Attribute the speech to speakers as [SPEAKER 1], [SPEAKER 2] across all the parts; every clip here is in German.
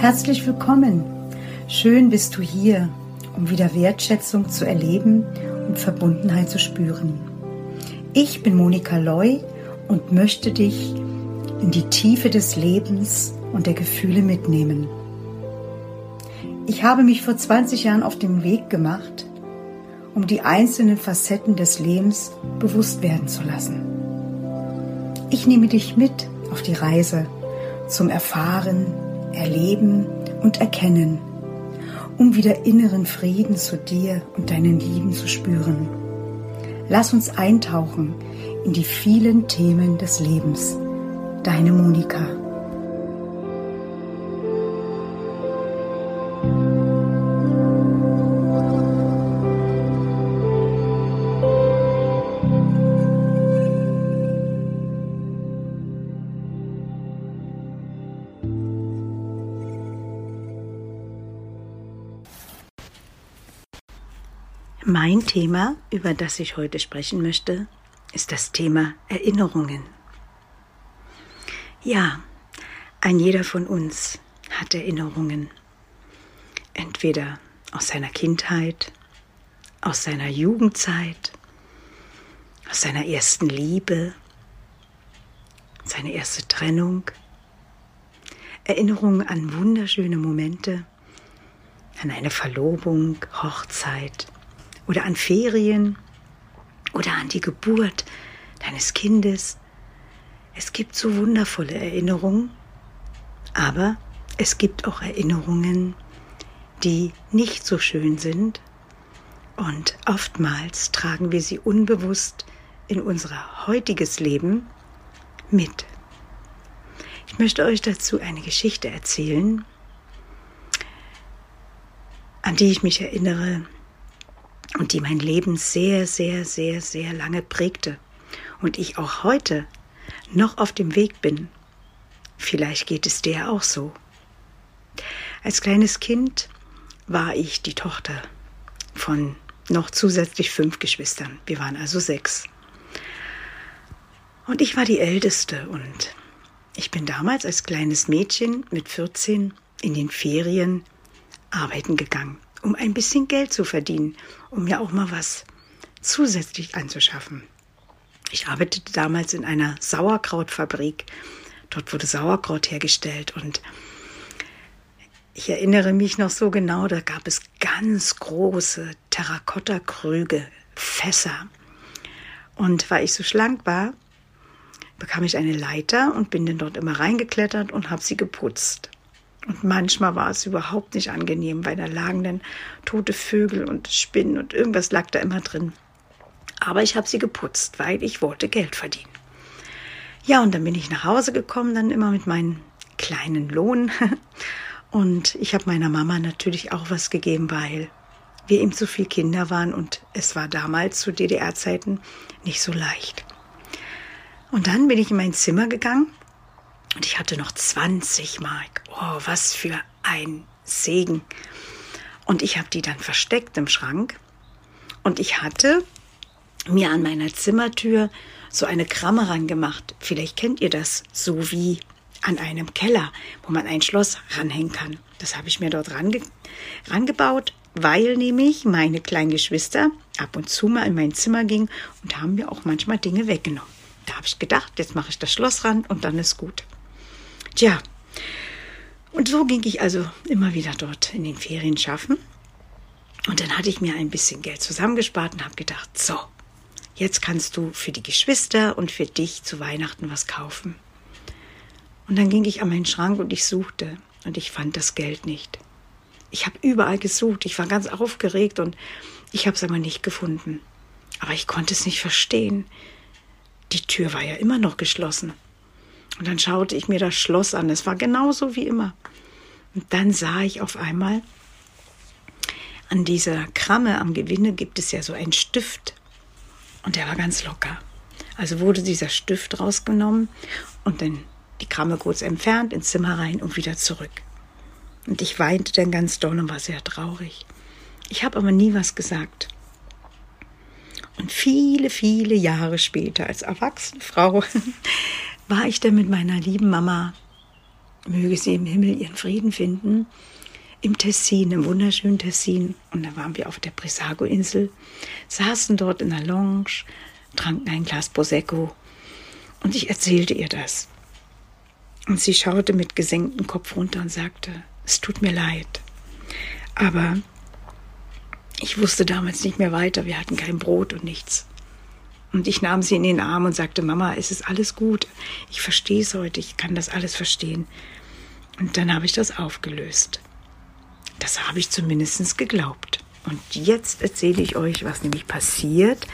[SPEAKER 1] Herzlich willkommen. Schön bist du hier, um wieder Wertschätzung zu erleben und Verbundenheit zu spüren. Ich bin Monika Loy und möchte dich in die Tiefe des Lebens und der Gefühle mitnehmen. Ich habe mich vor 20 Jahren auf den Weg gemacht, um die einzelnen Facetten des Lebens bewusst werden zu lassen. Ich nehme dich mit auf die Reise zum Erfahren, Erleben und Erkennen, um wieder inneren Frieden zu dir und deinen Lieben zu spüren. Lass uns eintauchen in die vielen Themen des Lebens. Deine Monika. Mein Thema, über das ich heute sprechen möchte, ist das Thema Erinnerungen. Ja, ein jeder von uns hat Erinnerungen. Entweder aus seiner Kindheit, aus seiner Jugendzeit, aus seiner ersten Liebe, seine erste Trennung, Erinnerungen an wunderschöne Momente, an eine Verlobung, Hochzeit, oder an Ferien oder an die Geburt deines Kindes. Es gibt so wundervolle Erinnerungen, aber es gibt auch Erinnerungen, die nicht so schön sind und oftmals tragen wir sie unbewusst in unser heutiges Leben mit. Ich möchte euch dazu eine Geschichte erzählen, an die ich mich erinnere, und die mein Leben sehr, sehr, sehr, sehr lange prägte und ich auch heute noch auf dem Weg bin. Vielleicht geht es dir auch so. Als kleines Kind war ich die Tochter von noch zusätzlich fünf Geschwistern. Wir waren also sechs. Und ich war die Älteste und ich bin damals als kleines Mädchen mit 14 in den Ferien arbeiten gegangen um ein bisschen Geld zu verdienen, um mir auch mal was zusätzlich anzuschaffen. Ich arbeitete damals in einer Sauerkrautfabrik. Dort wurde Sauerkraut hergestellt und ich erinnere mich noch so genau, da gab es ganz große Terrakotta-Krüge, Fässer. Und weil ich so schlank war, bekam ich eine Leiter und bin dann dort immer reingeklettert und habe sie geputzt. Und manchmal war es überhaupt nicht angenehm, weil da lagen dann tote Vögel und Spinnen und irgendwas lag da immer drin. Aber ich habe sie geputzt, weil ich wollte Geld verdienen. Ja, und dann bin ich nach Hause gekommen, dann immer mit meinem kleinen Lohn. Und ich habe meiner Mama natürlich auch was gegeben, weil wir eben so viele Kinder waren und es war damals zu DDR-Zeiten nicht so leicht. Und dann bin ich in mein Zimmer gegangen und ich hatte noch 20 Mark. Oh, was für ein Segen. Und ich habe die dann versteckt im Schrank. Und ich hatte mir an meiner Zimmertür so eine Kramme rangemacht. Vielleicht kennt ihr das, so wie an einem Keller, wo man ein Schloss ranhängen kann. Das habe ich mir dort range rangebaut, weil nämlich meine kleinen Geschwister ab und zu mal in mein Zimmer gingen und haben mir auch manchmal Dinge weggenommen. Da habe ich gedacht, jetzt mache ich das Schloss ran und dann ist gut. Tja, und so ging ich also immer wieder dort in den Ferien schaffen. Und dann hatte ich mir ein bisschen Geld zusammengespart und habe gedacht, so, jetzt kannst du für die Geschwister und für dich zu Weihnachten was kaufen. Und dann ging ich an meinen Schrank und ich suchte und ich fand das Geld nicht. Ich habe überall gesucht, ich war ganz aufgeregt und ich habe es aber nicht gefunden. Aber ich konnte es nicht verstehen. Die Tür war ja immer noch geschlossen. Und dann schaute ich mir das Schloss an. Es war genauso wie immer. Und dann sah ich auf einmal, an dieser Kramme am Gewinde gibt es ja so einen Stift. Und der war ganz locker. Also wurde dieser Stift rausgenommen und dann die Kramme kurz entfernt, ins Zimmer rein und wieder zurück. Und ich weinte dann ganz doll und war sehr traurig. Ich habe aber nie was gesagt. Und viele, viele Jahre später, als erwachsene Frau, war ich dann mit meiner lieben Mama möge sie im Himmel ihren Frieden finden, im Tessin, im wunderschönen Tessin. Und da waren wir auf der Brissago-Insel, saßen dort in der Lounge, tranken ein Glas Prosecco und ich erzählte ihr das. Und sie schaute mit gesenktem Kopf runter und sagte, es tut mir leid. Aber ich wusste damals nicht mehr weiter, wir hatten kein Brot und nichts. Und ich nahm sie in den Arm und sagte, Mama, es ist alles gut. Ich verstehe es heute, ich kann das alles verstehen. Und dann habe ich das aufgelöst. Das habe ich zumindest geglaubt. Und jetzt erzähle ich euch, was nämlich passiert,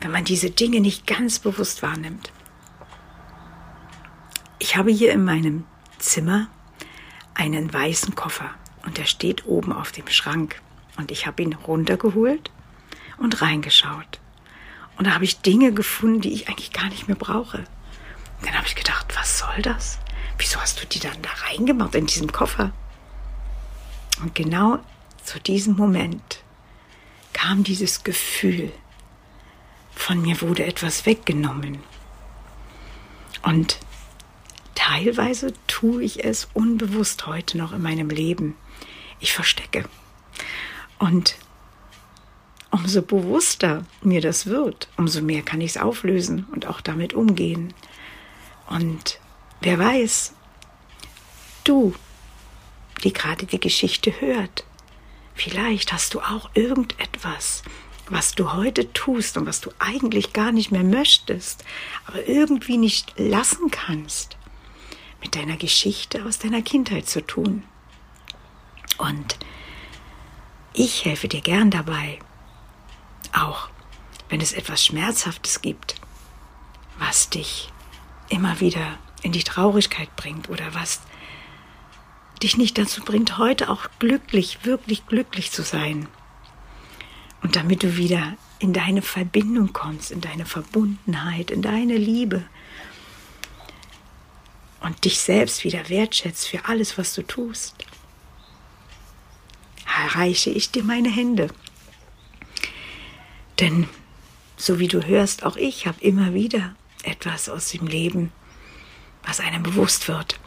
[SPEAKER 1] wenn man diese Dinge nicht ganz bewusst wahrnimmt. Ich habe hier in meinem Zimmer einen weißen Koffer und der steht oben auf dem Schrank. Und ich habe ihn runtergeholt und reingeschaut. Und da habe ich Dinge gefunden, die ich eigentlich gar nicht mehr brauche. dann habe ich gedacht, was soll das? Wieso hast du die dann da reingemacht in diesem Koffer? Und genau zu diesem Moment kam dieses Gefühl, von mir wurde etwas weggenommen. Und teilweise tue ich es unbewusst heute noch in meinem Leben. Ich verstecke. Und umso bewusster mir das wird, umso mehr kann ich es auflösen und auch damit umgehen. Und wer weiß, du, die gerade die Geschichte hört, vielleicht hast du auch irgendetwas, was du heute tust und was du eigentlich gar nicht mehr möchtest, aber irgendwie nicht lassen kannst, mit deiner Geschichte aus deiner Kindheit zu tun. Und ich helfe dir gern dabei, auch wenn es etwas Schmerzhaftes gibt, was dich immer wieder in die Traurigkeit bringt oder was dich nicht dazu bringt, heute auch glücklich, wirklich glücklich zu sein. Und damit du wieder in deine Verbindung kommst, in deine Verbundenheit, in deine Liebe und dich selbst wieder wertschätzt für alles, was du tust, erreiche ich dir meine Hände. Denn so wie du hörst, auch ich habe immer wieder etwas aus dem Leben, was einem bewusst wird.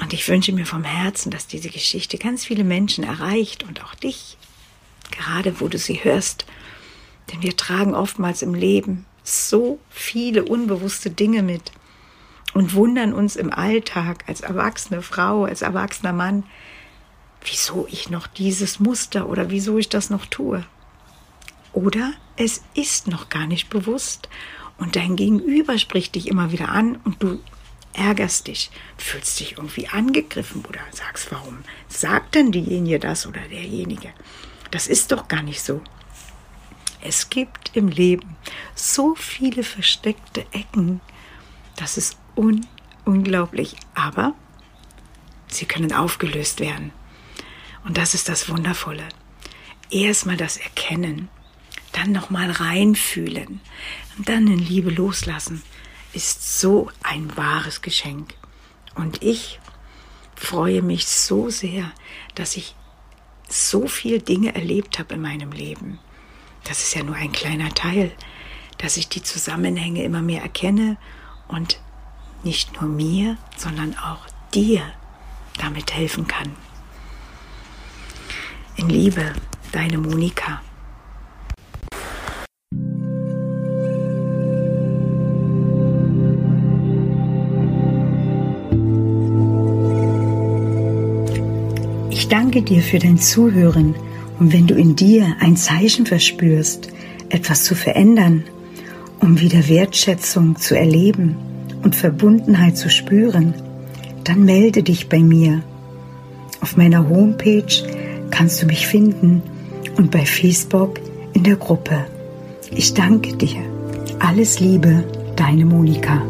[SPEAKER 1] Und ich wünsche mir vom Herzen, dass diese Geschichte ganz viele Menschen erreicht und auch dich, gerade wo du sie hörst. Denn wir tragen oftmals im Leben so viele unbewusste Dinge mit und wundern uns im Alltag als erwachsene Frau, als erwachsener Mann, wieso ich noch dieses Muster oder wieso ich das noch tue. Oder es ist noch gar nicht bewusst und dein Gegenüber spricht dich immer wieder an und du ärgerst dich, fühlst dich irgendwie angegriffen oder sagst, warum sagt denn diejenige das oder derjenige? Das ist doch gar nicht so. Es gibt im Leben so viele versteckte Ecken, das ist un unglaublich, aber sie können aufgelöst werden. Und das ist das Wundervolle. Erstmal das Erkennen, dann nochmal reinfühlen und dann in Liebe loslassen, ist so ein wahres Geschenk. Und ich freue mich so sehr, dass ich so viele Dinge erlebt habe in meinem Leben. Das ist ja nur ein kleiner Teil, dass ich die Zusammenhänge immer mehr erkenne und nicht nur mir, sondern auch dir damit helfen kann. In Liebe, deine Monika. Ich danke dir für dein Zuhören und wenn du in dir ein Zeichen verspürst, etwas zu verändern, um wieder Wertschätzung zu erleben und Verbundenheit zu spüren, dann melde dich bei mir. Auf meiner Homepage kannst du mich finden und bei Facebook in der Gruppe. Ich danke dir. Alles Liebe, deine Monika.